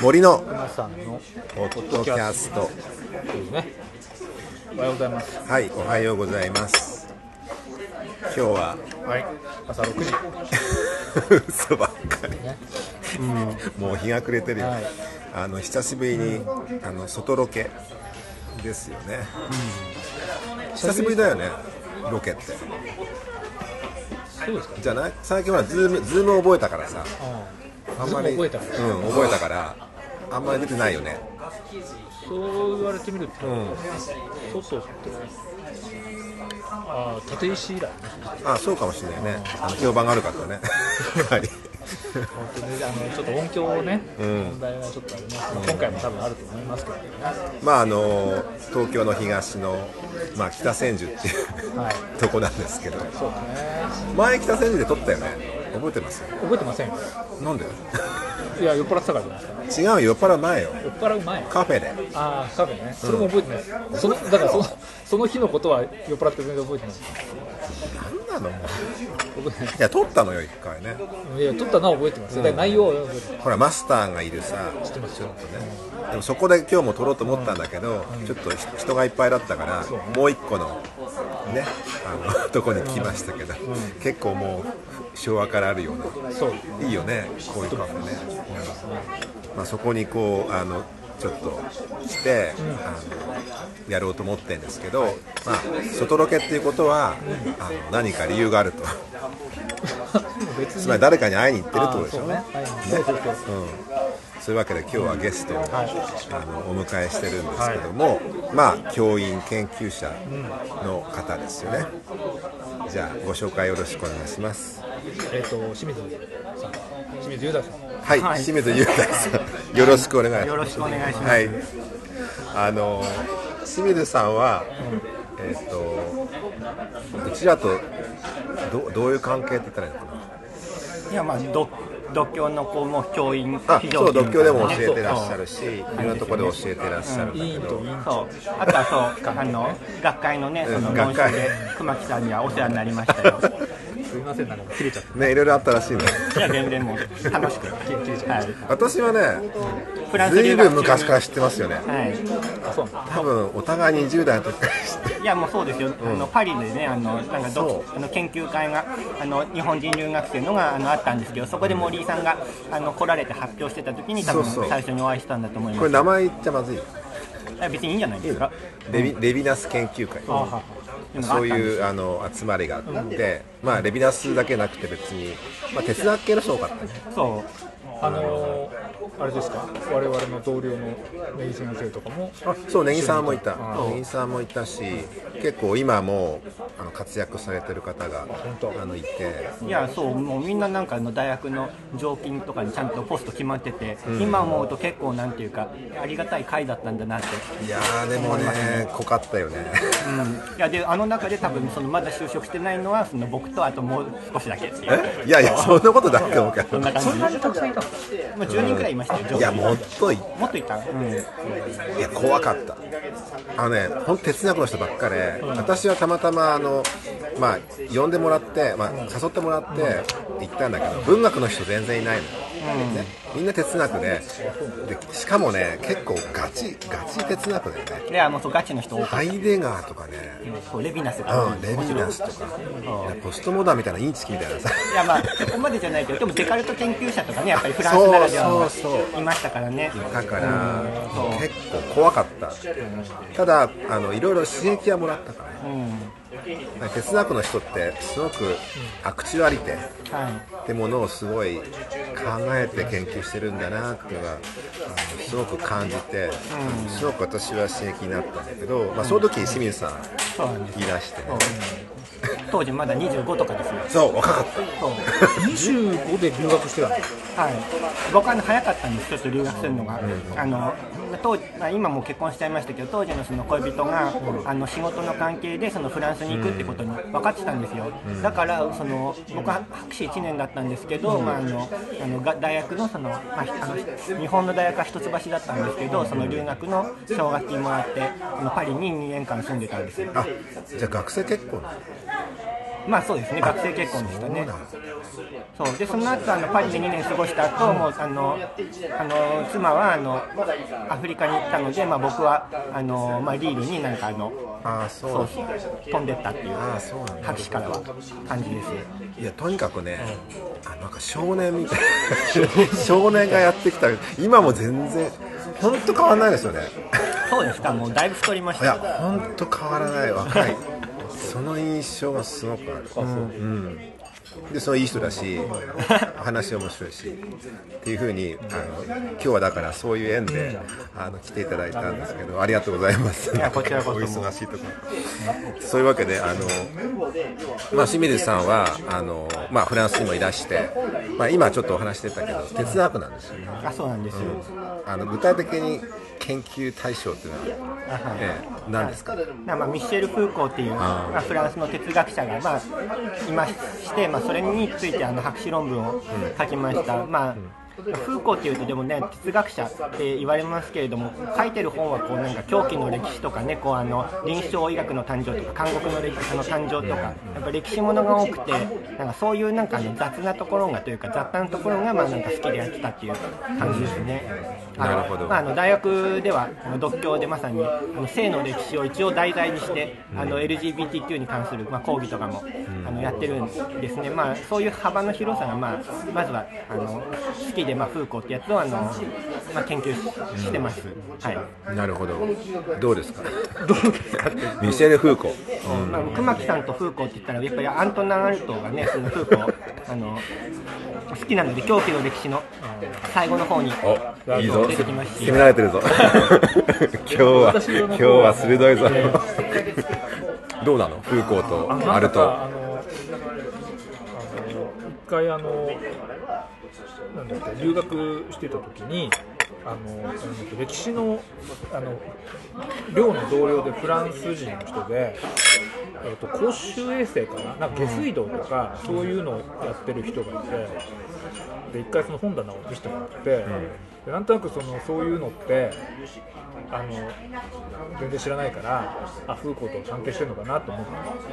森のポッドキャスト。ですねおはようございます。はいおはようございます。今日ははい。朝6時。嘘ばっかり。ね。もう日が暮れてるよ、はい。あの久しぶりにあの外ロケですよね、久しぶりだよねロケって。そうですか。じゃない？最近は Zoom Zoom 覚えたからさ。ああんまり覚えたから。うん覚えたからあんまり出てないよね。そう言われてみると、うん。外ってあー立石以来。ねあそうかもしれないね。あの評判が悪かったね。はい本当にあのちょっと音響ね、ん。問題はちょっとあります、今回も多分あると思いますけどねまああの東京の東の、まあ、北千住っていうはい。とこなんですけど。そうですね。前北千住で撮ったよね。覚えてます？覚えてません。よなんで？いや酔っ払ってたからじゃないですか。違うよ酔っ払う前よ。酔っ払う前？カフェで。ああカフェね。それも覚えてない。です、そのだからそのその日のことは酔っ払って全然覚えてない。なんなのもうい。いや撮ったのよ一回ね。いや撮ったのは覚えてます、だから内容は覚えてほらマスターがいるさ。知って。ますよでもそこで今日も撮ろうと思ったんだけど、ちょっとひ人がいっぱいだったから、もう一個のねあの とこに来ましたけど、結構もう昭和からあるような。そういいよねこういうカフェね、まあ、そこにこうあのちょっとして、あのやろうと思ってるんですけど、まあ、外ロケっていうことは、あの何か理由があると。つまり誰かに会いに行ってるってことでしょ。うね。はい。そういうわけで今日はゲストを、あのお迎えしてるんですけども、まあ教員研究者の方ですよね、じゃあご紹介よろしくお願いします。えっ、と清水さん。清水優太さんはい、はい。清水雄大さん。よろしくお願いします。よろしくお願いします。はい。あの清水さんは、えっ、とうちらとどどういう関係って言ったらいいのかな？いやまあ独独協の子も教員あ非常勤そう独協でも教えてねらっしゃるしいろんなところで教えてらっしゃるんだ委けど、あとはそうあの学会のねその論集で熊木さんにはお世話になりましたよすみませんなんか切れちゃって。ねいろいろあったらしいね。いや全然もう楽しくはい。私はねフランスずいぶん留学中昔から知ってますよね。はい。あそう。なんだ多分お互い20代の時から知っていやもうそうですよ、あのパリでねあのなんかどあの研究会があの日本人留学生のがあのあったんですけどそこで森井さんがあの来られて発表してた時に多分最初にお会いしたんだと思いこます。れ名前言っちゃまずいよ。いや別にいいんじゃないですか？レビレビナス研究会。ああそういうあの集まりがあって、まあレビナスだけなくて別に、まあ、哲学系の人多かったね。そう。あのーあれですか？我々の同僚の根木先生とかもあそう根木さんもいた。あ根木さんもいたし結構今もあの活躍されてる方が当。あのいて。いやそうもうみんななんかあの大学の常勤とかにちゃんとポスト決まってて、今思うと結構なんていうかありがたい会だったんだなって、いやーでもね濃かったよね。うん、いやであの中で多分そのまだ就職してないのはその僕とあともう少しだけっていう。え？いやいやそんなことないと思うけど。そんな感じ。そんなにたくさんいたの？まあ、10人くらいいましたよ上いやもっといもっといた、うん、いや怖かった。あのね本当哲学の人ばっかで私はたまたまあのまあ呼んでもらって、まあ、誘ってもらって行ったんだけど文学の人全然いないの、ね、みんな哲学で。でしかもね結構ガチガチ哲学だよね。いやもうそうガチの人ハイデガーとかね、うレヴィナスが、うん、レヴィナスとか。いやポストモダンみたいなインチキみたいなさ。いやまあそこまでじゃないけどでもデカルト研究者とかねやっぱりフランスならではそうそう。のいましたからねだから結構怖かった。ただあのいろいろ刺激はもらったからね。うん哲学の人ってすごくアクチュアリテってものをすごい考えて研究してるんだなっていうのがあのすごく感じて、すごく私は刺激になったんだけど、まあ、その時清水さんいらしてね、当時まだ25とかですよそう若かった。そう。25で留学してたのはい、僕はあの早かったんです、ちょっと留学するのが、あの当時まあ今もう結婚しちゃいましたけど、当時のその恋人が、あの仕事の関係でそのフランスに行くってことに分かってたんですよ、だからその僕は博士1年だったんですけど、まあ、あのあのが大学のその、まあ、あの日本の大学は一橋だったんですけど、その留学の奨学金もらって、あのパリに2年間住んでたんですよ。あじゃあ学生結婚まあそうですね学生結婚でしたね。そう。でその後あのパリで2年過ごした後もうあのあの妻はあのアフリカに行ったので、まあ、僕はあの、まあ、リールになんかあのああそう。飛んでったっていうああそうなんだ。博士からは感じですいやとにかくね、あなんか少年みたい 少年がやってきた。今も全然本当変わらないですよね。そうですか。もうだいぶ太りましいやた本当変わらない若いその印象がすごくある。うんでそのいい人だし話面白いしっていうふうにあの今日はだからそういう縁であの来ていただいたんですけどありがとうございます。やこちらこそ。お忙しいとこ。ろそういうわけであの、まあ、清水さんはあの、まあ、フランスにもいらして、まあ、今ちょっとお話してたけど哲学なんですよね。あそうなんですよ、あの具体的に研究対象っていうのは、あはいええ、何ですか？まあまあミッシェル・フーコーっていうまあ、フランスの哲学者が、まあ、いまして、まあ、それについてあの博士論文を書きました、まあフーコーっていうとでもね哲学者って言われますけれども書いてる本はこうなんか狂気の歴史とかねこうあの臨床医学の誕生とか監獄の歴史の誕生とかやっぱ歴史ものが多くてなんかそういうなんかあの雑なところがというか雑多なところがまあなんか好きでやってたっていう感じですね。あのなるほど。まああの大学では独協でまさにあの性の歴史を一応題材にして、あの LGBTQ に関する、まあ、講義とかも、あのやってるんですね、まあ、そういう幅の広さが、まあ、まずはあの好きで、まあ、フーコーってやつをあの、まあ、研究ししてます、はい。なるほど。どうですか？ミシェル・フーコまあ、熊木さんとフーコーって言ったらやっぱりアントナン・アルトーがねそのフーコーあの好きなので狂気の歴史の最後の方においいぞ。出てきますし。攻められてるぞ。今日は今日は鋭いぞ。どうなの？フーコーとアルト。一回あのなんだっけ留学してた時にあの歴史のあの寮の同僚でフランス人の人で、えー、と公衆衛生かな？なんか下水道とかそういうのをやってる人がいてで一回その本棚を見せてもらって、でなんとなくそのそういうのってあの全然知らないからあフーコーと関係してるのかなと思っ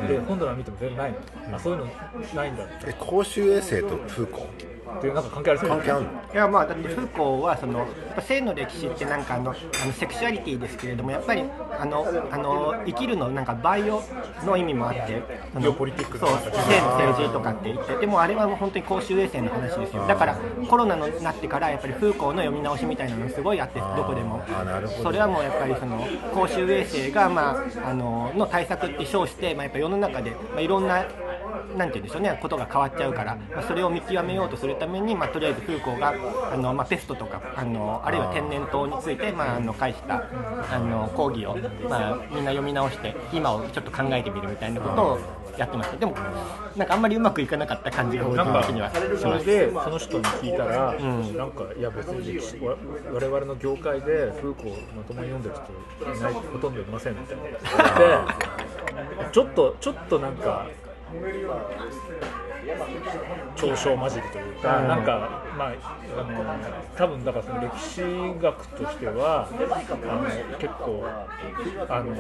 て、で本棚見ても全然ないの、あそういうのないんだ。ってえ公衆衛生とフーコでなんか関係ありそう関係あるの？いやまあだってフーコーはそのやっぱ性の歴史ってなんかあのあのセクシュアリティですけれどもやっぱりあのあの生きるのなんかバイオの意味もあってあのジオポリティックなそう性の政治とかって言ってでもあれはもう本当に公衆衛生の話ですよだからコロナになってからやっぱりフーコーの読み直しみたいなのすごいあってどこでも。あなるほど。それはもうやっぱりその公衆衛生がまああのの対策って称してまあやっぱ世の中でまあいろんななんて言うんでしょうね、ことが変わっちゃうから、まあ、それを見極めようとするために、まあ、とりあえずフーコーがあの、まあ、ペストとかあのあるいは天然痘について、まあ、あの返したあの講義を、まあ、みんな読み直して今をちょっと考えてみるみたいなことをやってました。でもなんかあんまりうまくいかなかった感じが個なんか人的にはしそれでその人に聞いたら、んなんかいや別に我々の業界でフーコーまともに読んでる人いないほとんどいませんみたいなちょっとちょっとなんか嘲笑混じりというか、なんかまああの多分だからその歴史学としてはあの結構あの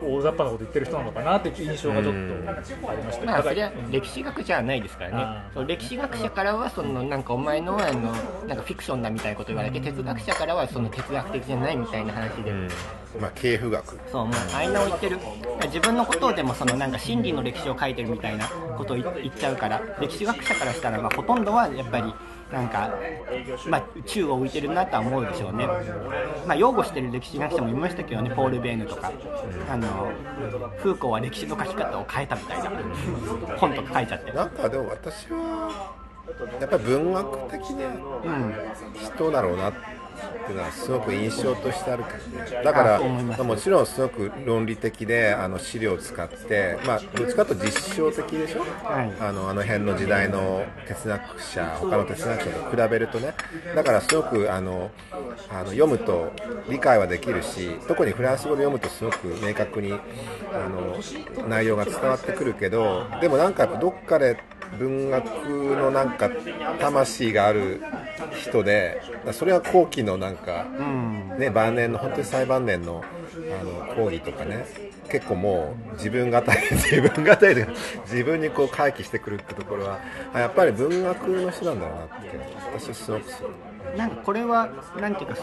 大雑把なこと言ってる人なのかなっていう印象がちょっとありました。まあ、それは歴史学じゃないですからね。そう歴史学者からはそのなんかお前のあのなんかフィクションだみたいなこと言われて哲学者からはその哲学的じゃないみたいな話で、まあ系譜学。そうもう間を言ってる。自分のことをでもそのなんか真理の歴史を書いてるみたいなことを言言っちゃうから歴史学者からしたらまあほとんどはやっぱりなんか、まあ、宙を浮いてるなとは思うでしょうね、まあ、擁護してる歴史学者もいましたけどねポール・ベーヌとか。あのフーコーは歴史の書き方を変えたみたいな。本とか書いちゃって。なんかでも私はやっぱり文学的なうん。人だろうなっていうのはすごく印象としてあるだからもちろんすごく論理的であの資料を使って、まあ、どっちかと実証的でしょ、はい。あのあの辺の時代の哲学者他の哲学者と比べるとね。だからすごくあのあの読むと理解はできるし特にフランス語で読むとすごく明確にあの内容が伝わってくるけどでもなんかやっぱどっかで文学のなんか魂がある人でそれは後期のなんか、ね、晩年の本当に最晩年のあの講義とかね。結構もう自分語り 自分語りで自分にこう回帰してくるってところはやっぱり文学の人なんだなって私はすごくする。なんかこれはなんていうか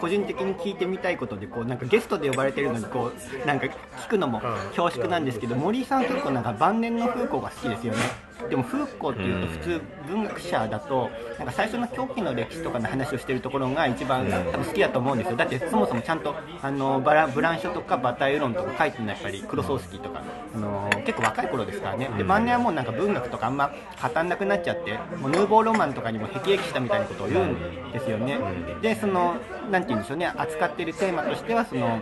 個人的に聞いてみたいことでこうなんかゲストで呼ばれてるのにこうなんか聞くのも恐縮なんですけど森井さん結構なんか晩年の風光が好きですよねでもフーコーっていうと普通文学者だとなんか最初の狂気の歴史とかの話をしてるところが一番多分好きだと思うんですよ。だってそもそもちゃんとあのバラブランショとかバターユロンとか書いてるのはやっぱりクロソースキーとか。あの結構若い頃ですからね。で晩年はもうなんか文学とかあんま語んなくなっちゃってもうヌーボーロマンとかにも辟易したみたいなことを言うんですよね。でそのなんて言うんでしょうね。扱っているテーマとしてはその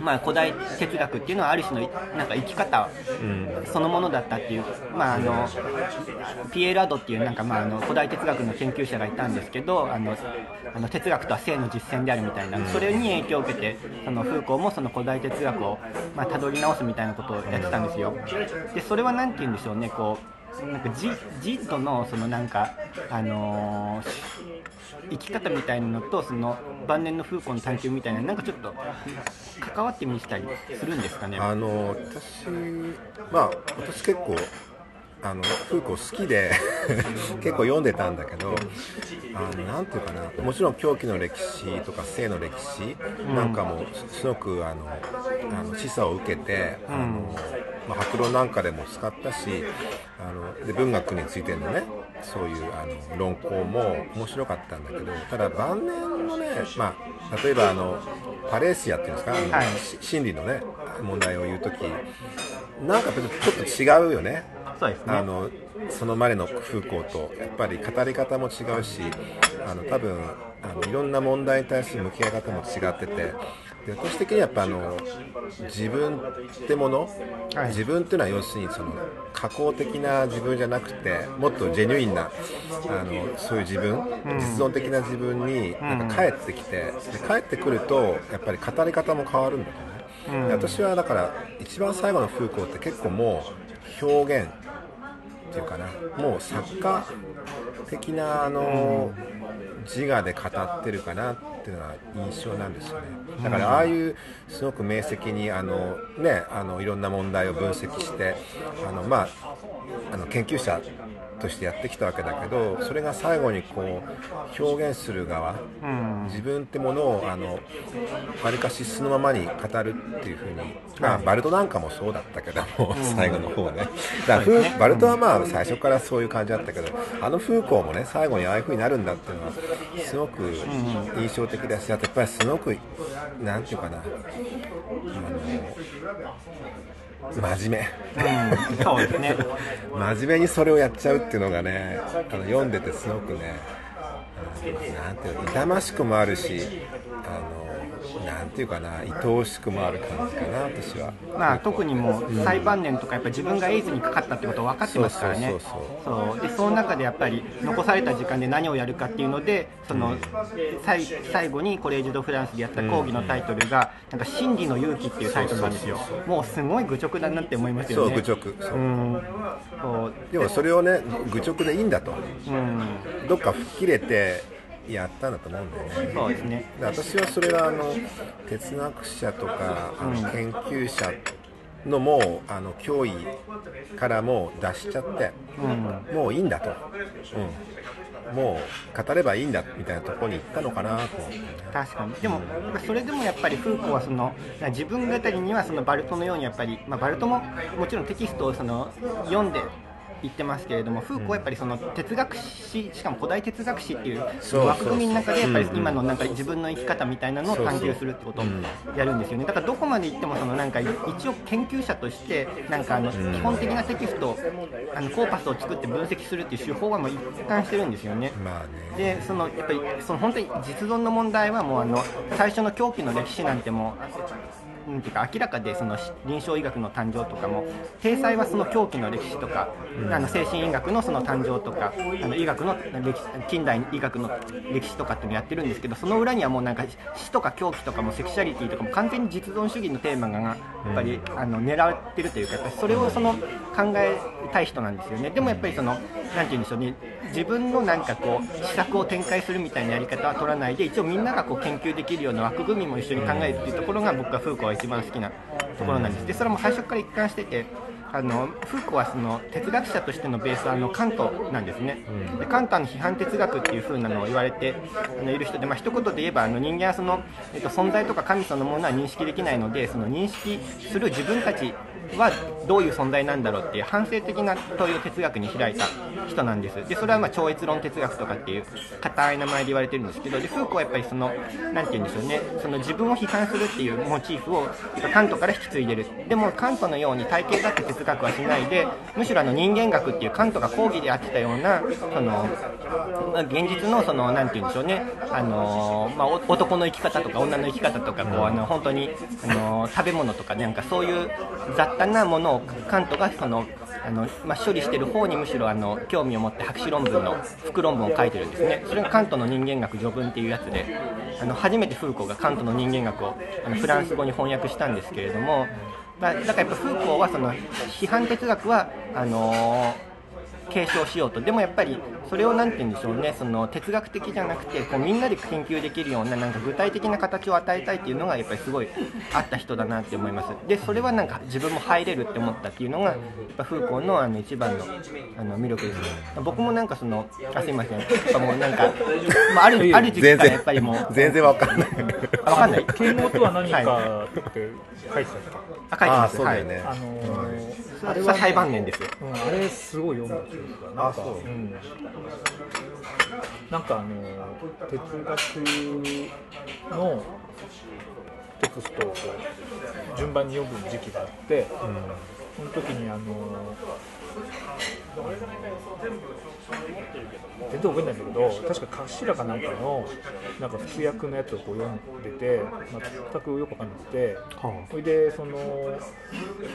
まあ古代哲学っていうのはある種のなんか生き方そのものだったっていうまああのピエール・アドっていうなんか、まあ、あの古代哲学の研究者がいたんですけどあのあの哲学とは性の実践であるみたいなそれに影響を受けてそのフーコーもその古代哲学を、まあ、辿り直すみたいなことをやってたんですよ。でそれは何て言うんでしょうねこうなんかジジッドのそのなんか、あのー生き方みたいなのとその晩年のフーコーの探求みたいななんかちょっと関わってみたりするんですかね。あの私まあ私結構あのフーコー好きで 結構読んでたんだけどあのなんていうかなもちろん狂気の歴史とか性の歴史なんかもすごくあのあの示唆を受けて、あのまあ、白論なんかでも使ったしあので文学についてのねそういうあの論考も面白かったんだけどただ晩年のね、まあ、例えばあのパレーシアっていうんですか、あのはい。心理のね問題を言う時なんかちょっと違うよねそうですね。あのそのまでの風光とやっぱり語り方も違うしあの多分あのいろんな問題に対する向き合い方も違っててで私的にはやっぱあの自分ってもの、はい。自分っていうのは要するにその加工的な自分じゃなくてもっとジェニュインなあのそういう自分、実存的な自分になんか帰ってきて、で帰ってくるとやっぱり語り方も変わるんだよね。で私はだから一番最後の風光って結構もう表現っていうかな。もう作家的なあの自我で語ってるかなっていうのは印象なんですよね。だからああいうすごく明晰にあのねあのいろんな問題を分析してあのまああの研究者としてやってきたわけだけどそれが最後にこう表現する側、自分ってものをあのわりかし素のままに語るっていうふうに、まあ、バルトなんかもそうだったけども、最後の方ね。だからバルトはまあ最初からそういう感じだったけどあのフーコーもね最後にああいうふうになるんだっていうのはすごく印象的だしあとやっぱりすごくなんていうかなあの真面目。うん、そうですね真面目にそれをやっちゃうっていうのがねあの読んでてすごくねあのなんていうの痛ましくもあるしなんていうかな愛おしくもある感じかな私は。まあ、特にもう最晩年とかやっぱ自分がエイズにかかったってこと分かってますからね。そうそうそうでその中でやっぱり残された時間で何をやるかっていうのでその、最最後にコレージュ・ド・フランスでやった講義のタイトルが「なんか真理の勇気」っていうタイトルなんですよ。もうすごい愚直だなって思いますそうよね愚直そう。うん。そう。でもそれをね愚直でいいんだと。うん。どっか吹っ切れてやったんだと思うんだよね。そうですね。で私はそれはあの哲学者とかあの研究者のもうあの脅威からもう出しちゃって、もういいんだと、うん、もう語ればいいんだみたいなところに行ったのかなと思ってね。確かに。でもそれでもやっぱりフーコーはその自分語りにはそのバルトのようにやっぱり、まあ、バルトももちろんテキストをその読んで言ってますけれども、フーコーはやっぱりその哲学史、しかも古代哲学史っていう枠組みの中で、やっぱりうん今のなんか自分の生き方みたいなのを探求するってことをやるんですよね。だからどこまで行ってもそのなんか一応研究者としてなんかあの基本的なテキスト、あのコーパスを作って分析するっていう手法はもう一貫してるんですよね。まあね。でそのやっぱりその本当に実存の問題はもうあの最初の狂気の歴史なんてもうなんていうか明らかでその臨床医学の誕生とかも体裁はその狂気の歴史とか、あの精神医学のその誕生とかあの医学の歴史近代医学の歴史とかっていうのをやってるんですけどその裏にはもうなんか死とか狂気とかもセクシャリティとかも完全に実存主義のテーマがやっぱり、あの狙ってるというかやっぱりそれをその考えたい人なんですよね。でもやっぱりそのなんて言うんでしょうね自分のなんかこう施策を展開するみたいなやり方は取らないで一応みんながこう研究できるような枠組みも一緒に考えるっていうところが僕はフーコーは一番好きなところなんです。でそれも最初から一貫しててあのフーコーはその哲学者としてのベースはあのカントなんですね、でカントはの批判哲学っていう風なのを言われてあのいる人で、まあ一言で言えばあの人間はその、えっと、存在とか神そのものは認識できないのでその認識する自分たちはどういう存在なんだろうっていう反省的な問いを哲学に開いた人なんです。でそれはま超越論哲学とかっていう硬い名前で言われてるんですけどでフーコーはやっぱりそのなんて言うんでしょうね。その自分を批判するっていうモチーフをカントから引き継いでる。でもカントのように体系だって哲学はしないでむしろあの人間学っていうカントが講義でやってたようなそのま現実のそのなんて言うんでしょうね。あの、まあ、男の生き方とか女の生き方とかこうあの本当にあの食べ物とかなんかそういう雑多なものをカントがそのあの、まあ、処理してる方にむしろあの興味を持って博士論文の副論文を書いてるんですね。それがカントの人間学序文っていうやつであの初めてフーコーがカントの人間学をあのフランス語に翻訳したんですけれどもだだからやっぱフーコーはその批判哲学はあのー継承しようと。でもやっぱりそれを何て言うんでしょうね。その哲学的じゃなくてこうみんなで研究できるようななんか具体的な形を与えたいっていうのがやっぱりすごいあった人だなって思います。でそれはなんか自分も入れるって思ったっていうのがやっぱフーコーのあの一番のあの魅力ですね。僕もなんかそのあすいません。やっぱもうなんか、まあ、あるある時期全然からやっぱりもう全然わかんない。あわかんない。啓蒙とは何かって書いてたあ書いてます。あそうだよね、はい。あのーあれは裁判年ですうん、あれすごい読んだというか、なんか、う。うん、なんかあの哲学のテクストを順番に読む時期があって、その時にあの全然覚えてないんだけど、確か頭かなんかのなんか通訳のやつをこう読んでて、まあ、全くよくわかんなくて、それでその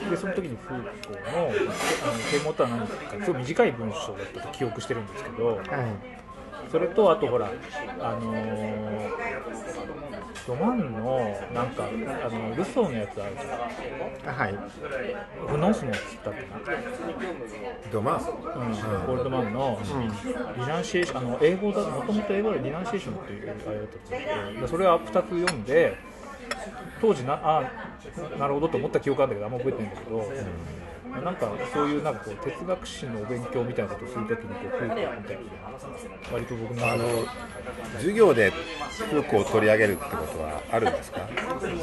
でその時にフーコーのあの啓蒙とは何かすごい短い文章だったと記憶してるんですけど、はいそれとあとほらあのーロマンのなんかあのルソーのやつあるじゃんはいフノスモスだっけな。ドマン。うん、ゴールドマンのリナンシエーション、あの英語だ、もともと英語でリナンシエーションっていうあれだったんですけど、それは2つ読んで、当時な、あなるほどと思った記憶あるんだけど、あんま覚えてないんだけど、なんかそういうなんかこう哲学史のお勉強みたいなことをするときにこう、フーコーみたいな、割と僕のあの授業でフーコーを取り上げるってことはあるんですか？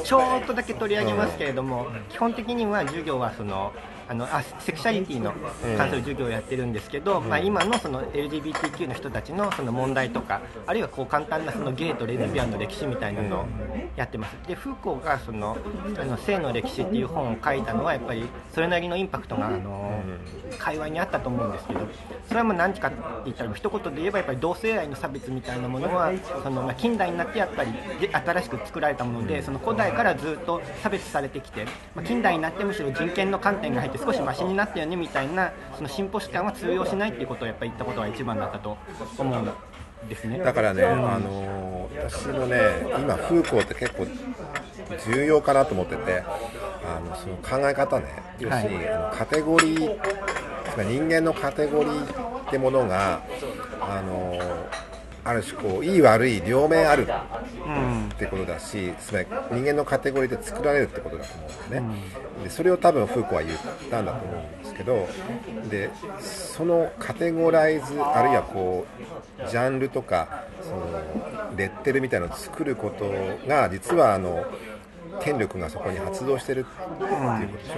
ちょっとだけ取り上げますけれども、基本的には授業はそのあのあセクシャリティの関す。る授業をやってるんですけど、まあ、今のその LGBTQ の人たちのその問題とかあるいはこう簡単なそのゲイとレズビアンの歴史みたいなのをやってます。でフーコーがそのあの性の歴史っていう本を書いたのはやっぱりそれなりのインパクトがあの会話にあったと思うんですけどそれはもう何かって言ったら一言で言えばやっぱり同性愛の差別みたいなものはその、まあ、近代になってやっぱりで新しく作られたものでその古代からずっと差別されてきて、まあ、近代になってむしろ人権の観点が入って少しマシになったよねみたいなその進歩史観は通用しないっていうことをやっぱり言ったことが一番だったと思うんですね。だからね、あの私もね今フーコーって結構重要かなと思っててあのその考え方ね要するに、あのカテゴリー人間のカテゴリーってものがあのある種こういい悪い両面あるってことだしつまり人間のカテゴリーで作られるってことだと思うんだよね、でそれを多分フーコーは言ったんだと思うんですけどでそのカテゴライズあるいはこうジャンルとかそのレッテルみたいなのを作ることが実はあの権力がそこに発動してるっていうことでし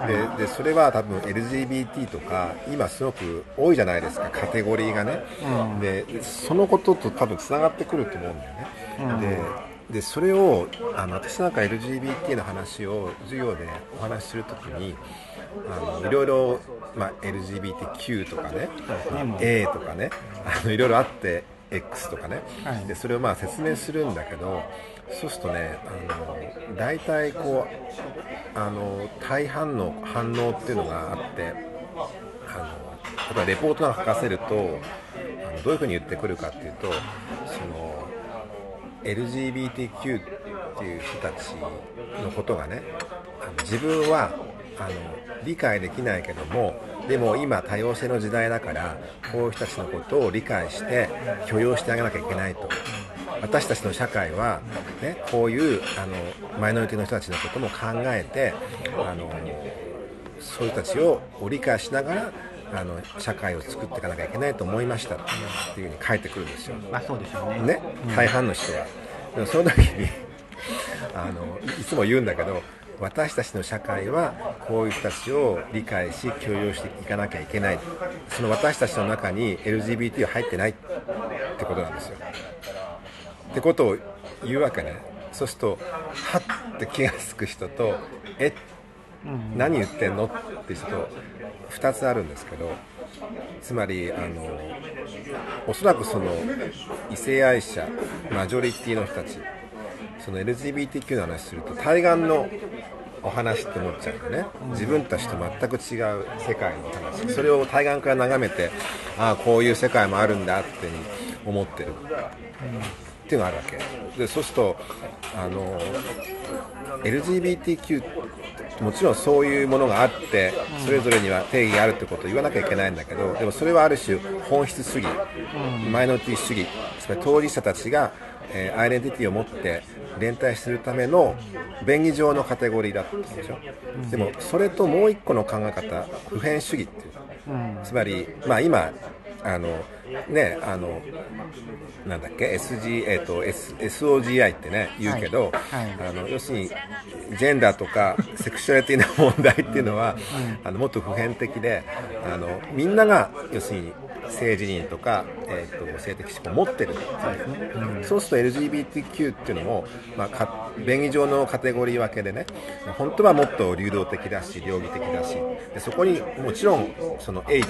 ょ。ででそれは多分 LGBT とか今すごく多いじゃないですかカテゴリーがね、でそのことと多分つながってくると思うんだよね、ででそれをあの私なんか LGBT の話を授業でお話しするときにあのいろいろ、まあ、LGBTQ とかね、A とかねあのいろいろあって X とかね、はい。でそれをまあ説明するんだけどそうするとねあの大体こうあの大半の反応っていうのがあってあの例えばレポートなんか書かせるとあのどういうふうに言ってくるかっていうとその LGBTQ っていう人たちのことがねあの自分はあの理解できないけどもでも今多様性の時代だからこういう人たちのことを理解して許容してあげなきゃいけないと。私たちの社会は、ね、こういうあのマイノリティの人たちのことも考えてあのそういう人たちを理解しながらあの社会を作っていかなきゃいけないと思いましたっていうふうに書いてくるんですよ。まあそうですよねね、大半の人は。でもその時にあのいつも言うんだけど私たちの社会はこういう人たちを理解し許容していかなきゃいけないその私たちの中に LGBT は入ってないってことなんですよってことを言うわけね。そうするとはって気が付く人とえ何言ってんの？って人と2つあるんですけどつまりあのおそらくその異性愛者マジョリティの人たちその LGBTQ の話すると対岸のお話って思っちゃうんだね。自分たちと全く違う世界の話。それを対岸から眺めてああこういう世界もあるんだって思ってるっていうのがあるわけ。でそうするとあの LGBTQ もちろんそういうものがあってそれぞれには定義があるってことを言わなきゃいけないんだけどでもそれはある種本質主義マイノリティ主義つまり当事者たちが、えーアイデンティティを持って連帯するための便宜上のカテゴリーだったんでしょ、でもそれともう一個の考え方普遍主義っていう。つまり、まあ、今あのねあのなんだっけ SG、えーと S、SOGI ってね言うけど、はいはい。あの要するにジェンダーとかセクシュアリティの問題っていうのは、あのもっと普遍的であのみんなが要するに性自認とか、えー、と性的指向を持ってるそうすると LGBTQ っていうのも、まあ、か便宜上のカテゴリー分けでね本当はもっと流動的だし両義的だしでそこにもちろんその H、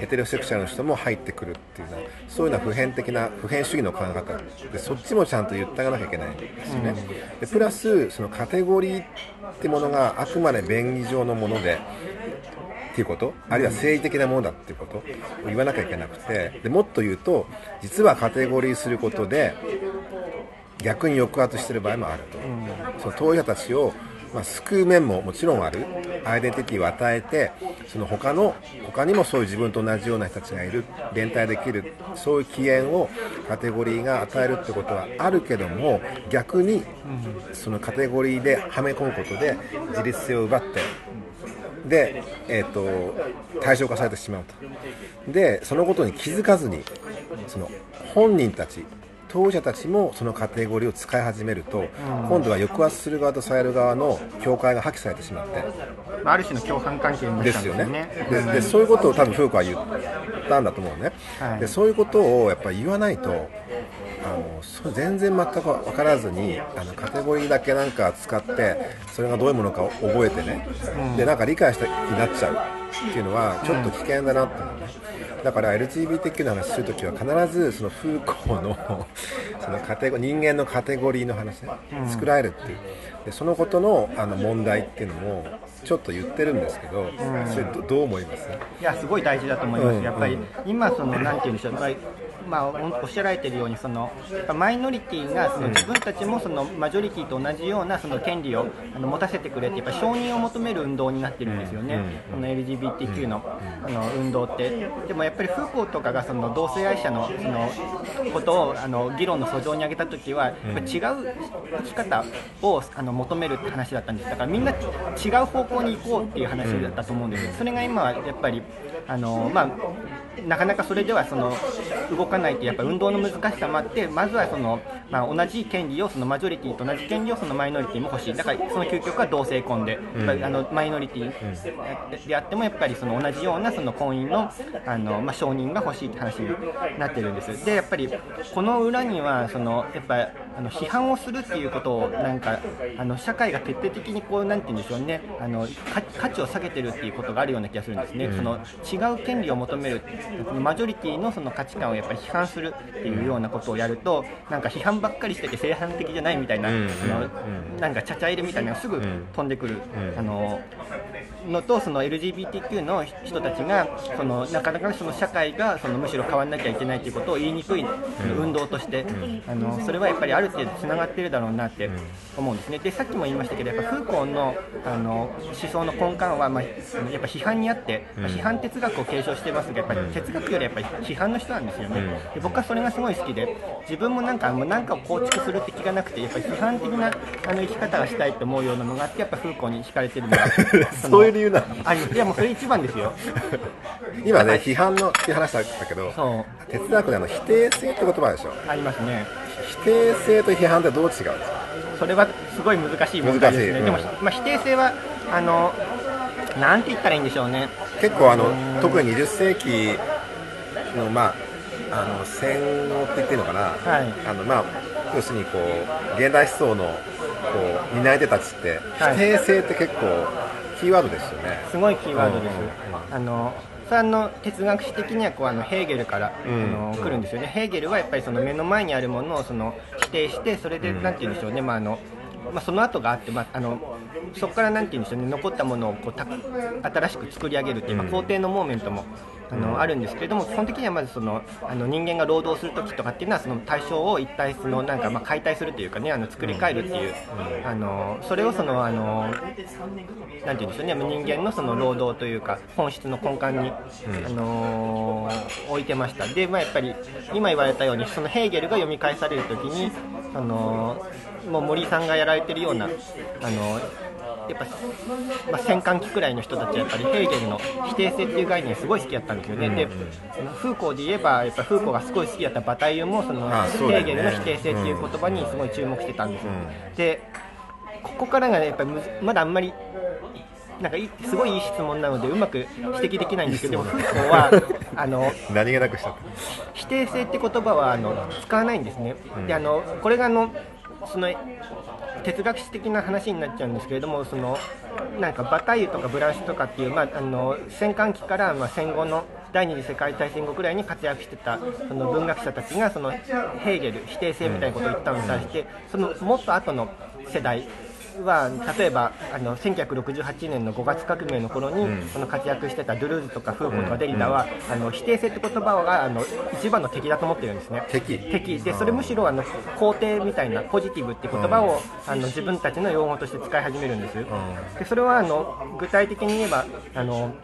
ヘテロセクシャルの人も入ってくるっていうのはそういうのは普遍的な普遍主義の考え方でそっちもちゃんと言ってあげなきゃいけないんですよね、でプラスそのカテゴリーってものがあくまで便宜上のものでっていうこと？あるいは政治的なものだっていうこと？を言わなきゃいけなくて。でもっと言うと実はカテゴリーすることで逆に抑圧してる場合もあると、その当事者たちを、まあ、救う面ももちろんある。アイデンティティを与えてその他の他にもそういう自分と同じような人たちがいる。連帯できる。そういう起源をカテゴリーが与えるってことはあるけども逆にそのカテゴリーではめ込むことで自立性を奪ってで、えー、と対象化されてしまうと。でそのことに気づかずにその本人たち当事者たちもそのカテゴリーを使い始めると、今度は抑圧する側とされる側の境界が破棄されてしまって。まあある種の共犯関係にですよたんですよね。ね。ででそういうことを多分フーコは言ったんだと思うね、はい。でそういうことをやっぱり言わないとあのそれ全然全く分からずにあのカテゴリーだけなんか使ってそれがどういうものかを覚えてね、でなんか理解した気になっちゃうっていうのはちょっと危険だなっていうのね、だから LGBTQ の話するときは必ずそのフーコーの そのカテゴ人間のカテゴリーの話ね、作られるっていう。でそのことのあの問題っていうのもちょっと言ってるんですけど、それどどう思います？いやすごい大事だと思います、うん。やっぱり今そのなんて言うんでしょう、まあまあ、おおっしゃられているようにそのマイノリティがその自分たちもそのマジョリティと同じようなその権利をあの持たせてくれってやっぱ承認を求める運動になってるんですよね、この LGBTQ のあの運動って。でもやっぱりフーコーとかがその同性愛者のそのことをあの議論の訴状に挙げた時は違う生き方をあの求めるって話だったんです。だからみんな違う方向に行こうっていう話だったと思うんですそれが今はやっぱりあのまあなかなかそれではその動かないってやっぱ運動の難しさもあってまずはその、まあ、同じ権利をそのマジョリティと同じ権利をそのマイノリティも欲しい。だからその究極は同性婚で、やっぱりあのマイノリティであってもやっぱりその同じようなその婚姻のあの、まあ、承認が欲しいって話になってるんです。でやっぱりこの裏にはそのやっぱあの批判をするっていうことをなんかあの社会が徹底的にこうなんて言うんでしょうね。あの価価値を下げてるっていうことがあるような気がするんですね、その違う権利を求めるマジョリティのその価値観をやっぱり批判するっていうようなことをやるとなんか批判ばっかりしてて正反的じゃないみたいな、うんそのなんかちゃちゃ入れみたいなのがすぐ飛んでくる、あののとその LGBTQ の人たちがそのなかなかその社会がそのむしろ変わらなきゃいけないということを言いにくい運動として、あのそれはやっぱりある程度つながってるだろうなって思うんですね。でさっきも言いましたけどやっぱフーコーのあの思想の根幹は、まあ、やっぱ批判にあって、まあ批判哲学を継承してますがやっぱり哲学よりやっぱり批判の人なんですよね。で僕はそれがすごい好きで自分もなんかもうなんかを構築するって気がなくてやっぱり批判的なあの生き方がしたいと思うようなのがあってやっぱフーコーに惹かれてるのが そういう理由なの？あいやもうそれ一番ですよ。今ね批判のって話だったけど哲学であの否定性って言葉でしょ？ありますね。否定性と批判ってどう違うんですか？それはすごい難しい問題ですね、うん。でも、まあ、否定性はあのなんて言ったらいいんでしょうね結構あの特に20世紀のまああの戦後って言っていいのかな、はい。あのまあ要するにこう現代思想のこう担い手たちってはい。否定性って結構キーワードですよね、すごいキーワードです、うんあのそれはあの哲学史的にはこうあのヘーゲルから、うん。あの来るんですよね、ヘーゲルはやっぱりその目の前にあるものをその否定してそれでなんて言うんでしょうね、まああのまあ、その後があって、まあ、あのそこからなんて言うんでしょうね残ったものをこうた新しく作り上げるっていう、まあ、肯定のモーメントもあのあるんですけれども基本的にはまずそのあの人間が労働する時とかっていうのはその対象を一体そのなんかまあ解体するというかねあの作り変えるっていう、あのそれをそのあのなんて言うんでしょうね人間のその労働というか本質の根幹に、あの置いてました。で、まあ、やっぱり今言われたようにそのヘーゲルが読み返される時に、あのもう森さんがやられてるような、あのやっぱ、まあ、戦艦機くらいの人たちはやっぱりヘーゲルの否定性っていう概念すごい好きだったんですよね、でフーコーで言えばやっぱフーコーがすごい好きだったバタイユもそのヘーゲルの否定性っていう言葉にすごい注目してたんですよ、でここからがねやっぱりまだあんまりなんかいいすごいいい質問なのでうまく指摘できないんですけどでもフーコーはあの 何気なくしちゃっ否定性って言葉はあの使わないんですね、であのこれがあのその哲学史的な話になっちゃうんですけれどもそのなんかバタイユとかブランシュとかっていう、まあ、あの戦艦機からまあ戦後の第二次世界大戦後くらいに活躍してたその文学者たちがそのヘーゲル否定性みたいなことを言ったのに対してそのもっと後の世代は例えばあの1968年の5月革命の頃に、その活躍してたドゥルーズとかフーコーとかデリダは、あの否定性って言葉があの一番の敵だと思ってるんですね。敵。敵。でそれむしろあの肯定みたいなポジティブって言葉を、あの自分たちの用語として使い始めるんです、でそれはあの具体的に言えばあの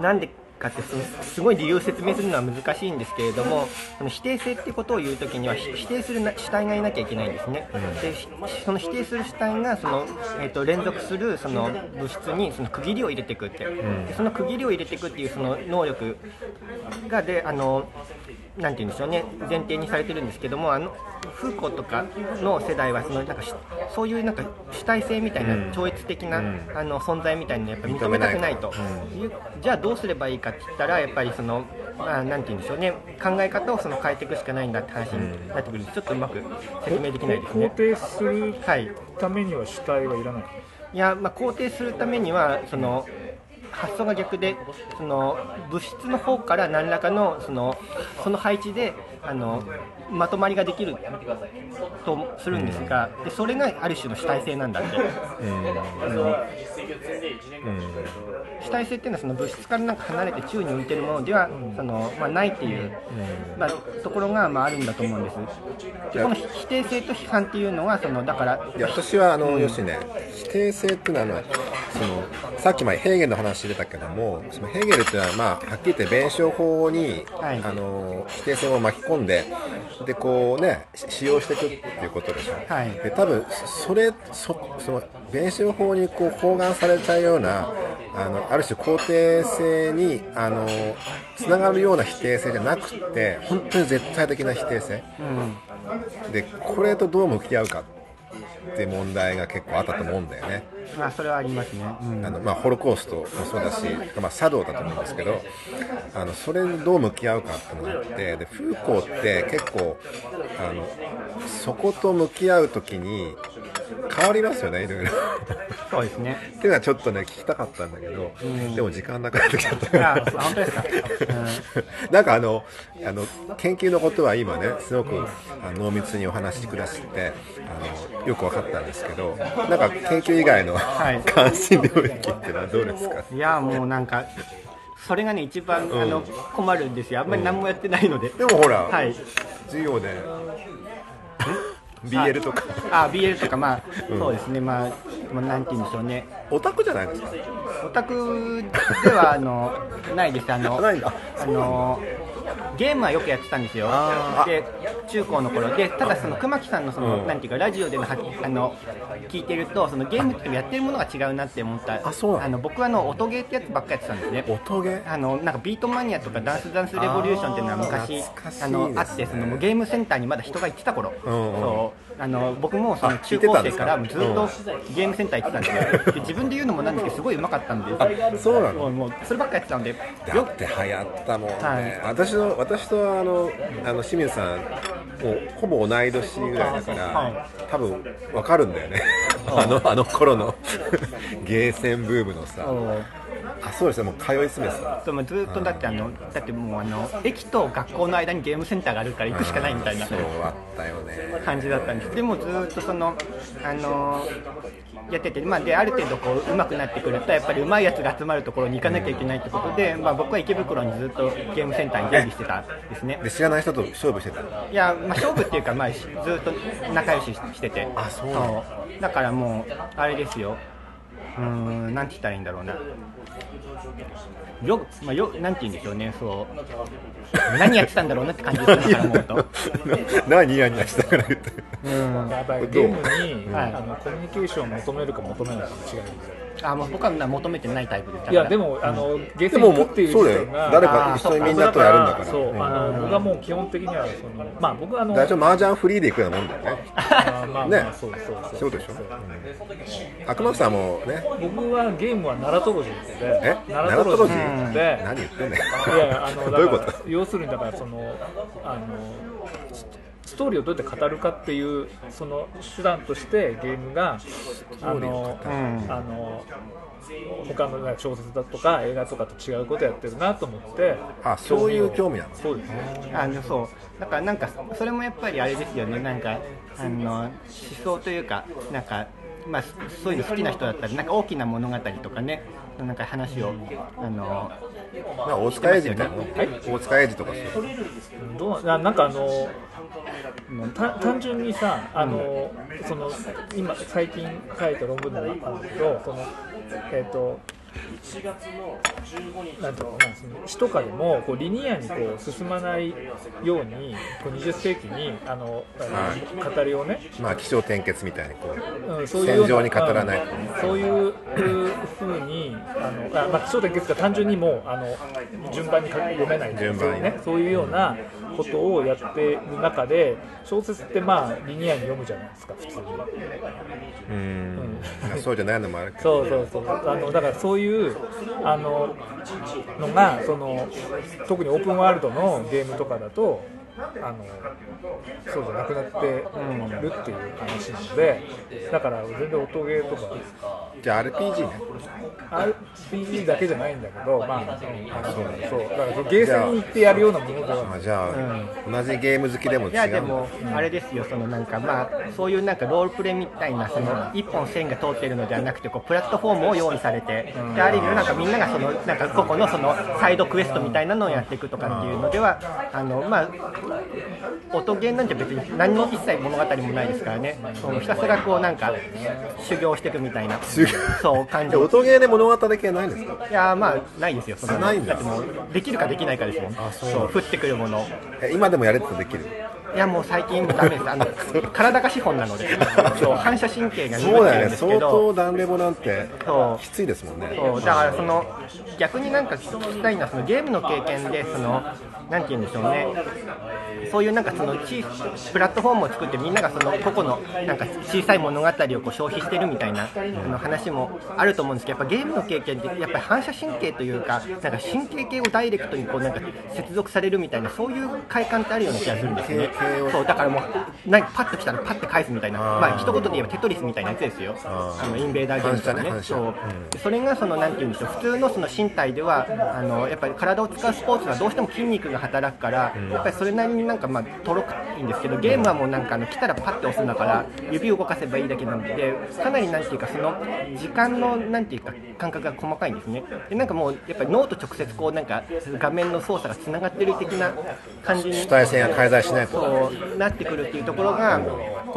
なんでかってすごい理由を説明するのは難しいんですけれどもその否定性ってことを言うときにはひ否定するな主体がいなきゃいけないんですね、でひその否定する主体がその、えー、と連続するその物質にその区切りを入れていくって、でその区切りを入れていくっていうその能力がであのなんて言うんでしょうね。前提にされてるんですけどもあのフーコーとかの世代はそのなんかしそういうなんか主体性みたいな超越的な、あの存在みたいなのやっぱ認めたくないと。いうじゃあどうすればいいかって言ったらやっぱりその、まあ、なんて言うんでしょうね。考え方をその変えていくしかないんだって話になってくるんでちょっとうまく説明できないです肯ね。定するはい。ためには主体はいらない。いや、まあ、肯定するためにはその発想が逆でその物質の方から何らかのそのその配置であのまとまりができるとするんですが、でそれがある種の主体性なんだって、うん。あの主体性っていうのはその物質からなん。か離れて宙に浮いてるものでは、そのまあ、ないっていう、まあ、ところがまああるん。だと思うん。です。でこの否定性と批判っていうのはそのだからいや私はあの、要するにね否定性っていうのはあのそのさっきまでヘーゲルの話出たけどもそのヘーゲルっていうのは、まあ、はっきり言って弁証法に、はいあの否定性を巻き込ん。ででこうねし使用していくっていうことでしょ、はい。で多分それそその弁証法にこう包含されちゃうようなあのある種肯定性にあのつながるような否定性じゃなくて本当に絶対的な否定性、でこれとどう向き合うかっていう問題が結構あったと思うんだよね。まあそれはありますね、うんあのまあ、ホロコーストもそうだし、まあ、茶道だと思うんですけどあのそれにどう向き合うかっていうのがあってでフーコーって結構あのそこと向き合う時に変わりますよねいろいろ。そうですね。っていうのはちょっとね聞きたかったんだけど、でも時間なくなってきちゃった。あそう本当ですか、なんかあのあの研究のことは今ねすごく濃密にお話しくださってあのよく分かったんですけどなんか研究以外の、はい。関心領域っていうのはどうですか？うん、いやもうなんかそれがね一番、あの困るんですよ。あんまり何もやってないので、でもほら、はい。授業で BL とか。あ BL とかまあ、そうですね。まあまあなんて言うんでしょうね。オタクじゃないですか？オタクではあのないです。あのあのゲームはよくやってたんですよ。で中高の頃。でただその熊木さんのその、うん。なんていうかラジオでのはあの聞いてるとそのゲームってやってるものが違うなって思ったあそうあの僕はあの音ゲーってやつばっかやってたんですね。音ゲー？あのなんかビートマニアとかダンスダンスレボリューションっていうのは昔あのあってそのゲームセンターにまだ人が行ってた頃、うんうん。そうあの僕もそのあ中高生か？らずっとゲームセンター行ってたんで自分で言うのもなんですけどすごいうまかったんであそうなの？もうそればっかやってたんでだよって流行ったもんね、はい。私の私とあのあの清水さんもうほぼ同い年ぐらいだから、は多分わかるんだよね。あのあの頃のゲーセンブームのさあそうですね。もう通い詰めてた。そうもうずっとだってあのだってもうあの駅と学校の間にゲームセンターがあるから行くしかないみたいなそうあったよね。感じだったんですでもずっとそのあのやってて、まあ、である程度こう上手くなってくるとやっぱり上手いやつが集まるところに行かなきゃいけないってことで、まあ、僕は池袋にずっとゲームセンターに出入りしてたんですね。で知らない人と勝負してたいや、まあ、勝負っていうか、まあ、しずっと仲良ししてて。あそう。だからもうあれですよ。うーんなんて言ったらいいんだろうなよ、まあ、よなんて言うんでしょうねそう。何やってたんだろうなって感じですねだから思うと。何ニヤニヤしたから言ってうん。やっぱりゲームに、はい。あのコミュニケーションを求めるか求めないかの違いですよあもう僕は求めてないタイプでいやでも、あのゲーセンでもも行くっていうそう誰か一緒にみんなとやるんだから。そう、うん。あの僕はもう基本的にはそのまあ僕はあの大丈夫麻雀フリーで行くようなもんだよね。あーまあねまあそうそうそう。そうでしょ？悪魔さんもね。僕はゲームは奈良トロジーってえ？奈良トロジーって何言ってんねいやいやあの どういうこと？要するにだからそのあのスストーリーをどうやって語るかっていうその手段としてゲームがあの、うんあの他の小説だとか映画とかと違うことやってるなと思ってあそういう興味なの。そうですあのそう。だからなんかそれもやっぱりあれですよね。なんかあの思想というかなんかまあそういうの好きな人だったらなんか大きな物語とかねなんか話をあのまあ大塚英二みたいな大塚英二とかそう。どうななんかあのた単純にさあの、その今最近書いた論文でもあったんだけどそのえっ、となんていうのかなその詩とかでもこうリニアにこう進まないようにこう20世紀にあのあの語りをね、まあ気象転結みたいにこううん、そういうような戦場に語らない。うんそういうふうにあのあ、まあ、気象点結が単純にもうあの順番に書き読めない順番にね、そういうようなことをやっている中で小説ってまあリニアに読むじゃないですか普通に。うん。まあそうじゃないのもあるけどそうそうそう。あのだからそういうあののがその特にオープンワールドのゲームとかだとあのそうじゃなくなってるっていう話なのでだから全然音ゲーとかじゃあ RPG ね。RPG だけじゃないんだけどまあ、うんあのそう。だからゲーセンに行ってやるようなものではあじゃあ、同じゲーム好きでも違いうやでもあれですよそのなんかまあそういうなんかロールプレイみたいなその一本線が通ってるのではなくてこうプラットフォームを用意されてである意味なんかみんながそのなんか個々のそのサイドクエストみたいなのをやっていくとかっていうのではあのまあ音ゲーなんて別に何の一切物語もないですからね。そのひたすらこうなんか修行していくみたいな。そう感じで音ゲーで物語系ないんですか？いやまあないですよその。ないんだ。ってもうできるかできないかですもん。そう。降ってくるもの。え今でもやれってできる？いやもう最近ダメです。あの体が資本なので。そう。反射神経がそうだよねんですけ相ど当ダンレボなんてそうきついですもんね。そう。だからその逆になんか聞きたいのはそのゲームの経験でそのなんて言うんでしょうね。そういうなんかその小プラットフォームを作ってみんながその個々のなんか小さい物語をこう消費してるみたいなあの話もあると思うんですけどやっぱゲームの経験ってやっぱり反射神経というかなんか神経系をダイレクトにこうなんか接続されるみたいなそういう快感ってあるような気がするんですねそうだからもうなんかパッと来たらパッと返すみたいなまあ一言で言えばテトリスみたいなやつですよ。あのインベーダーゲームとかね。ねそう。でそれがそのなんて言うんでしょう普通のその身体ではあのやっぱり体を使うスポーツはどうしても筋肉が働くから、やっぱりそれなりになんかまあとろくいいんですけどゲームはもうなんかあの来たらパッて押すんだから指を動かせばいいだけなのでかなりなんていうかその時間のなんていうか感覚が細かいんですね。でなんかもうやっぱり脳と直接こうなんか画面の操作がつながってる的な感じに主体性が介在しないとこうなってくるっていうところが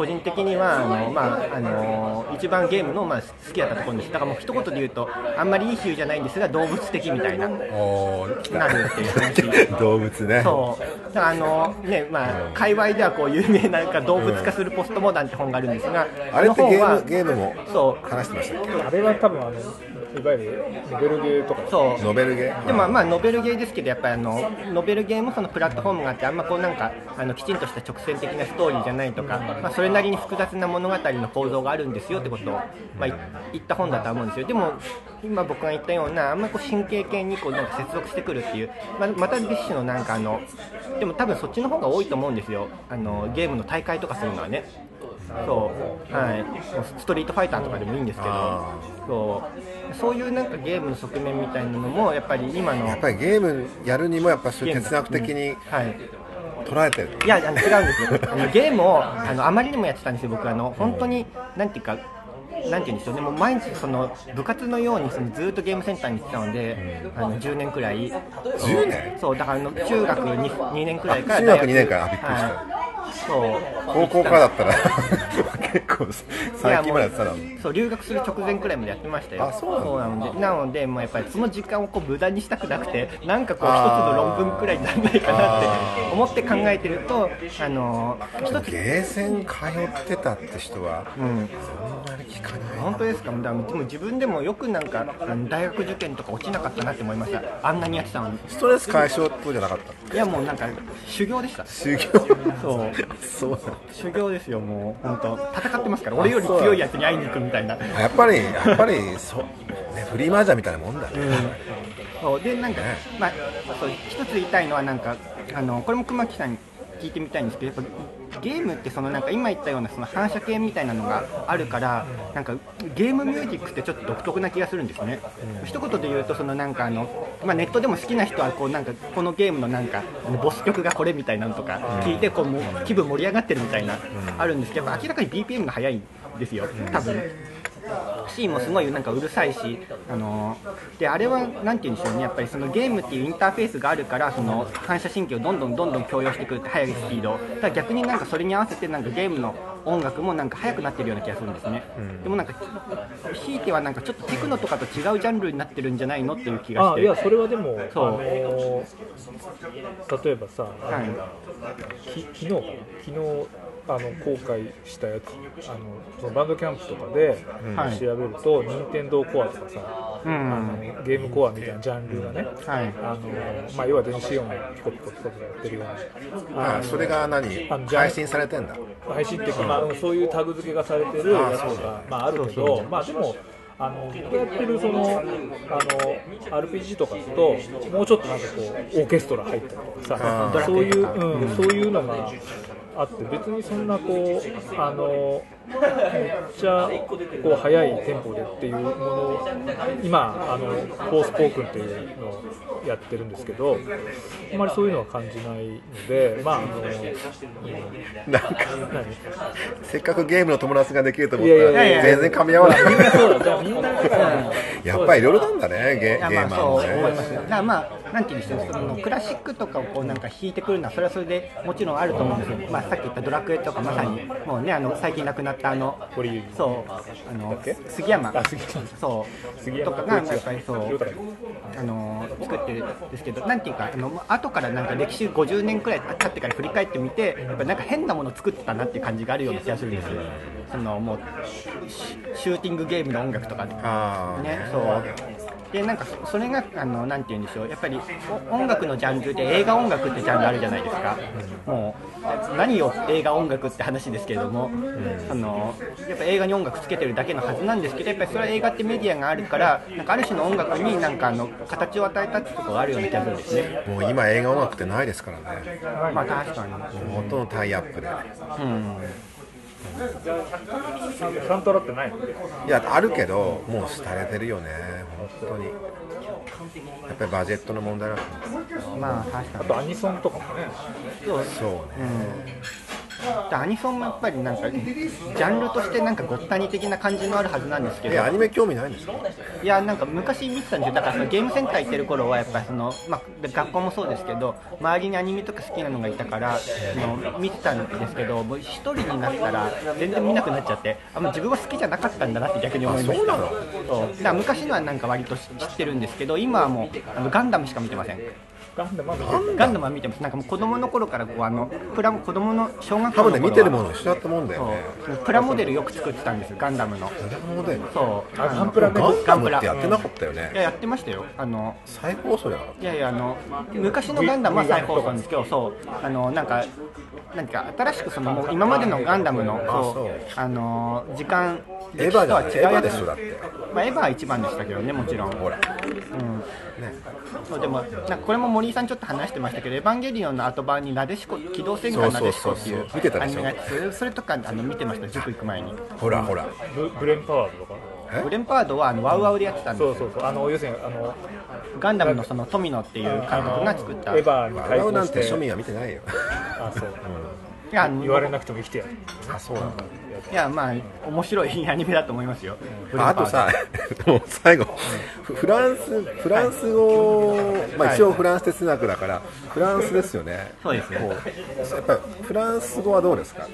個人的にはあの、まあ、あの一番ゲームの、まあ、好きだったところです。だからもう一言で言うとあんまりいい比喩じゃないんですが動物的みたいななるっていう話た 動物ね。そう。だからあのねまあ界隈ではこう有名ななんか動物化するポストモダンって本があるんですが、あれってゲームゲームもそう。話してましたっあれは多分あのいわゆるノベルゲーとか。そう。けノベルゲー？でもまあノベルゲーですけどやっぱりあのノベルゲーもそのプラットフォームがあってあんまこうなんかあのきちんとした直線的なストーリーじゃないとか、まあ、それなりに複雑な物語の構造があるんですよってことを、まあ、い言った本だとは思うんですよ。でも今僕が言ったようなあんまりこう神経系にこうなんか接続してくるっていう、まあ、また別種のなんかあのでも多分そっちの方が多いと思うんですよ。あのゲームの大会とかするのはね。そう。はい。ストリートファイターとかでもいいんですけど。あそう。そういうなんかゲームの側面みたいなのもやっぱり今のやっぱりゲームやるにもやっぱそういう哲学的にはい捉えてるいや、あの違うんですよ。あのゲームをあのあまりにもやってたんですよ、僕あの本当になんていうか。なんて言うんでしょう。ね、もう毎日その部活のようにそのずっとゲームセンターに行ってたので、あの10年くらい、10年？そうだからあの中学 2, 2年くらいからあ中学二年から？あびっくりした。はい、そう。高校からだったら結構最近までやってたの。そう留学する直前くらいまでやってましたよ。あそうなんだなのでなのでもうやっぱりその時間をこう無駄にしたくなくてなんかこう一つの論文くらいにならないかなって思って考えてるとあの一つゲーセン通ってたって人はうん。そんなに聞かない。本当ですか？でも自分でもよくなんか大学受験とか落ちなかったなって思いました。あんなにやってたのに。ストレス解消ってことじゃなかった？いやもうなんか修行でした。修行。そう。そう修行ですよもう。本当戦ってますから俺より強いやつに会いに行くみたいな。やっぱりやっぱりそうねフリーマージャンみたいなもんだね。そう。でなんか、まあ、そう一つ言いたいのはなんかあのこれも熊木さんに聞いてみたいんですけどやっぱゲームってそのなんか今言ったようなその反射系みたいなのがあるからなんかゲームミュージックってちょっと独特な気がするんですね、一言で言うとそのなんかあの、まあ、ネットでも好きな人はこうなんかこのゲームのなんかボス曲がこれみたいなのとか聞いてこうもう気分盛り上がってるみたいな、あるんです。けど明らかに BPM が速いんですよ。多分。シーンもすごいなんかうるさいし、あのであれはなんて言うんでしょうね、やっぱりそのゲームっていうインターフェースがあるから、その反射神経をどんどんどんどん強要してくるって速いスピード、ただ逆になんかそれに合わせてなんかゲームの音楽もなんか速くなってるような気がするんですね、でもなんか、ひいてはなんかちょっとテクノとかと違うジャンルになってるんじゃないのっていう気がして。あいやそれはでもあそう。の例えばさ、はい。き昨日かな？昨日あの公開したやつあのそのバンドキャンプとかではい。調べると、任天堂コアとかさ、うん。あのゲームコアみたいなジャンルがね、はい。あのまあ、要は電子音をピコピコピコピコやってるようなあそれが何？あの配信されてんだ？配信っていうか、まあ、うんそういうタグ付けがされてるやつあそうがまあ、あるけど、まあ、でも、あの僕がやってるそのあの RPG とかだと、もうちょっとなんかこうオーケストラ入ったりとかさ、そういう、うん、そういうのがあって、別にそんなこう、あのちゃこう速いテンポでっていうものを、今、あのフォースポークンっていうのをやってるんですけど、あんまりそういうのは感じないので、まあ、あの、うんなんか何？せっかくゲームの友達ができると思ったら全然噛み合わない。やっぱりいろいろなんだねゲゲーマーもね。思いますだまあなんていうんでしょう。そのクラシックとかをこうなんか弾いてくるのはそれはそれでもちろんあると思うんですよ、まあ、さっき言ったドラクエとかまさにもうねあの最近亡くなったあのそう。あのけ？杉山。あ杉山。そう。杉山。とかがやっぱりそう。あの作ってるんですけどなんていうかあの後からなんか歴史50年くらい経ってから振り返ってみてやっぱなんか変なもの作ってたなっていう感じがあるような気がするんですよ。そのもうシシューティングゲームの音楽とかね、そうでなんかそそれがあのなんて言うんでしょう。やっぱりお音楽のジャンルで映画音楽ってジャンルあるじゃないですか、もう何よ映画音楽って話ですけれども、あのやっぱ映画に音楽つけてるだけのはずなんですけどやっぱりそれは映画ってメディアがあるからなんかある種の音楽になんかあの形を与えたってところがあるような気がするんですね。もう今映画音楽ってないですからね。まあ確かに。ほとんどタイアップで。うんサントラってないの？いやあるけどもう廃れてるよね本当に。やっぱりバジェットの問題だと思う。まあ確かに。あとアニソンとかもね。そうね。でアニソンもやっぱりなんかジャンルとしてなんかごったに的な感じのあるはずなんですけど。えアニメ興味ないんですか？いやなんか昔見てたんですよ。だからそのゲームセンター行ってる頃はやっぱりその、まあ、学校もそうですけど周りにアニメとか好きなのがいたからその見てたんですけどもう一人になったら全然見なくなっちゃってあ自分は好きじゃなかったんだなって逆に思いました。あそうなの？そう。だから昔のはなんか割と知ってるんですけど今はもうあのガンダムしか見てませんガンダムは見てる。ガンダム。は見てます。なんかもう子供の頃からこうあのプラモ子供の小学校多分の頃は。ね見てるもの一緒だったもんだよね。そう。プラモデルよく作ってたんですよガンダムの。プラモデル。そう。あガンプラね。ガンダムってやってなかったよいやねやってましたよ。あの再放送じゃなかっいやいやあの昔のガンダムは再放送なんですけどそう。あのなんかなんか新しくそのもう今までのガンダムのそそう。う。あの時間たエヴァじゃないエでしょだって。まあ、エヴァは一番でしたけどねもちろん。ほら。うん。ね。そうでもなんかこれも森井さんちょっと話してましたけど「エヴァンゲリオン」の後版になでしこ機動戦艦なでしこっていうアニメがあってそれとかあの見てました？塾行く前に。ほらほら。ブブレンパワードとか？え？ブレンパードはあのワウワウでやってたんですよ。そうそうそう。あの要するにあのガンダムのその富野っていう監督が作った。エヴァにワウワウなんてて庶民は見てないよ。あそう。いやあの言われなくても生きてやる。あそうなんだいやまあ面白い アニメだと思いますよ、ああとさ、もう最後、フフランス、フランス語、まあ、一応フランス哲学だから、フランスですよね、そうですこうやっぱりフランス語はどうですか、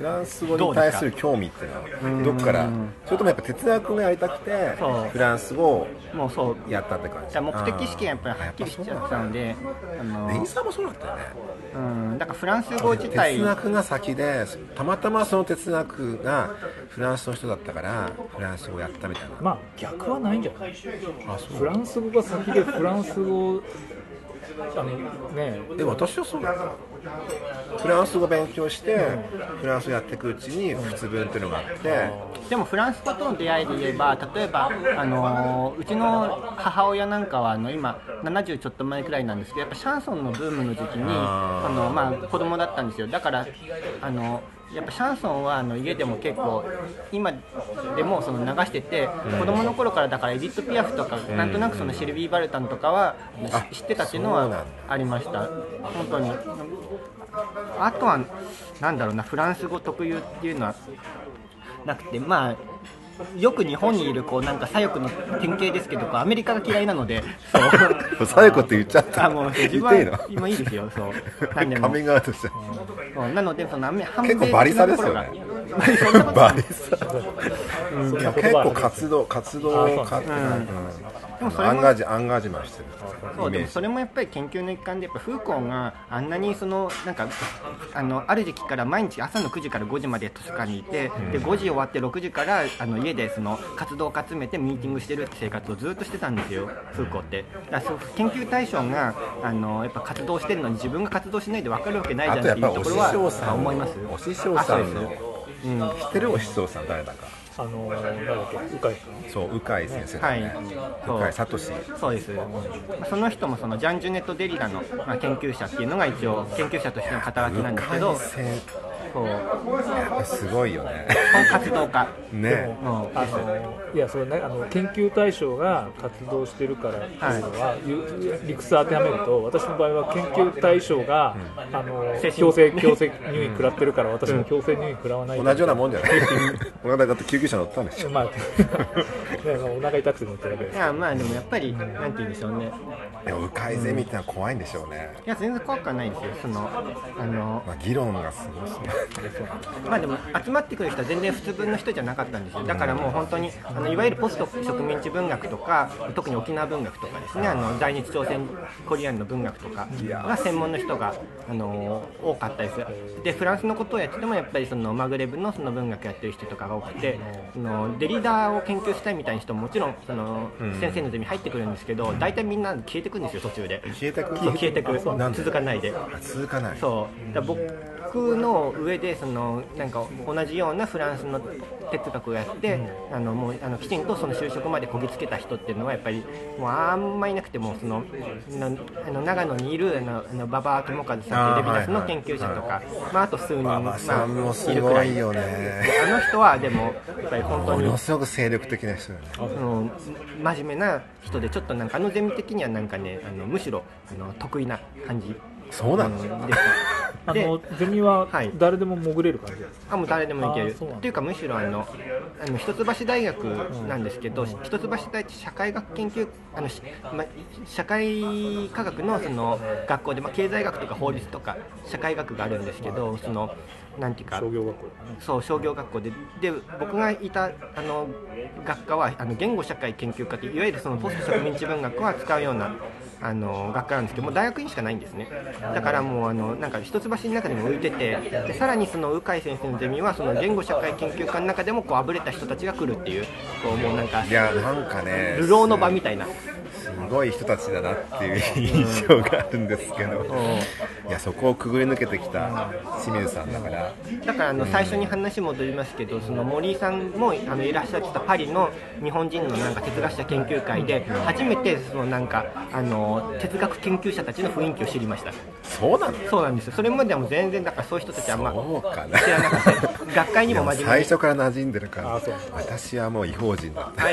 フランス語に対する興味っていうのは、どっから、それともやっぱ哲学がやりたくてフランス語をもうそう。やったって感じ。じゃあ目的意識がやっぱりはっきりしちゃったのでレイさんもそうだったよね。うん。だからフランス語自体。哲学が先で、たまたまその哲学がフランスの人だったから、フランス語をやったみたいな。まあ逆はないんじゃない？あそう。フランス語が先でフランス語あのねでも私はそう。だったフランス語勉強してフランスをやっていくうちに仏文っていうのがあって。でもフランス語との出会いで言えば例えば、あのうちの母親なんかはあの今70ちょっと前くらいなんですけどやっぱシャンソンのブームの時期にあの、まあ、子供だったんですよ。だからあのやっぱシャンソンはあの家でも結構今でもその流してて、子供の頃からだからエディット・ピアフとか、なんとなくそのシルビー・バルタンとかはあ知ってたっていうのはありました。本当に。あとはなんだろうなフランス語特有っていうのはなくてまあよく日本にいるこうなんか左翼の典型ですけどアメリカが嫌いなのでそう。最後って言っちゃった。あもう自言分っていいの？は今いいですよそう。なんでも。カミングアウトしてそうなのでその結構バリサですよねバリさそん結構活動活動あそうかうんでもそれもアンガージアンガージマンしてるそうでもそれもやっぱり研究の一環でやっぱフーコーがあんなにそのなんかあのある時期から毎日朝の9時から5時まで図書館にいて、で5時終わって6時からあの家でその活動を集めてミーティングしてるって生活をずっとしてたんですよフーコーってだそう研究対象があのやっぱ活動してるのに自分が活動しないで分かるわけないじゃんっていうところは思いますお師匠さんのうん。知ってるお師匠さん誰だか。あのなんだっけ鵜飼そう鵜飼先生だね。はい。鵜飼聡。そうです、まあその人もそのジャン・ジュネット・デリラの、まあ、研究者っていうのが一応研究者としての肩書きなんですけどそう。すごいよね。活動家。ね。うん。あのいやそれねあの研究対象が活動してるからっていうのは、ゆ理屈当てはめると私の場合は研究対象が、あの精神。強制強制入院食らってるから私も強制入院食らわない同じようなもんじゃない。俺だって救急車乗ったんでしょ。まあ、ね、まあお腹痛くて乗ってるだけです。いやまあでもやっぱりなんて言うんでしょうね。いや迂回ゼミってのは怖いんでしょうね、いや全然怖くはないんですよ。そのあのまあ、議論がすごいしねまあでも集まってくる人は全然普通分の人じゃなかったんですよ。だからもう本当にあのいわゆるポスト植民地文学とか特に沖縄文学とかですね。あの在日朝鮮コリアンの文学とかが専門の人があの多かったですでフランスのことをやっててもやっぱりそのマグレブのその文学やってる人とかが多くてそのデリダーを研究したいみたいな人ももちろんその先生のゼミ入ってくるんですけど大体みんな消えてくんですよ途中で。消えてく？消えてくなんで続かないで。続かない。そう。だ僕の上でそのなんか同じようなフランスの哲学をやって、あのもうあのきちんとその就職までこぎつけた人っていうのはやっぱりもうあんまいなくてもそのなあの長野にいるあのあの馬場智和さんっていうレビナスの研究者とか、まあ、あと数人、馬場さんもすいるくらいよねあの人はでもやっぱり本当にものすごく精力的な人だよね。その真面目な人でちょっとなんかあのゼミ的にはなんかねあのむしろあの得意な感じそうなのうん。あのゼミははい。誰でも潜れる感じですか、あもう誰でも行ける。っていうかむしろあのあの一橋大学なんですけど、一橋大って社会学研究あの、しま、社会科学のその学校で、ま、経済学とか法律とか社会学があるんですけどそのなんていうか商業学校。そう商業学校でで僕がいたあの学科はあの言語社会研究科っていわゆるそのポスト植民地文学を扱うようなあの学科なんですけどもう大学院しかないんですね。だからもうあのなんか一橋の中でも浮いててでさらにその鵜飼先生のゼミはその言語社会研究科の中でもこうあぶれた人たちが来るっていうこうもうなんかいやなんかね流浪の場みたいな。すごい人たちだなっていう印象があるんですけど。いやそこをくぐり抜けてきた清水さんだから。だからあの最初に話戻りますけどその森井さんもあのいらっしゃってたパリの日本人のなんか哲学者研究会で初めてそのなんかあの哲学研究者たちの雰囲気を知りました。そうなの？そうなんですよ。それまではもう全然だからそういう人たちはあんま知らなかった学会にも真面目に。最初から馴染んでるから私はもう違法人だった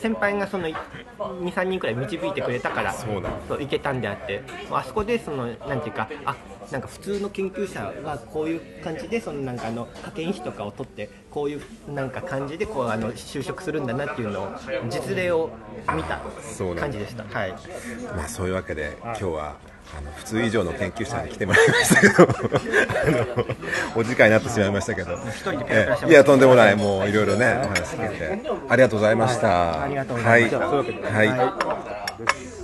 先輩がその23人くらい導いてくれたからそう行けたんであって。あそこでそのなんていうかあなんか普通の研究者はこういう感じでそのなんかあの派遣費とかを取ってこういうなんか感じでこうあの就職するんだなっていうのを実例を見た感じでした。はい。まあそういうわけで今日はあの普通以上の研究者に来てもらいましたけど。お時間になってしまいましたけど。えいやとんでもない。もういろいろねお話聞いて。ありがとうございました。ありがとうございました。はい、はい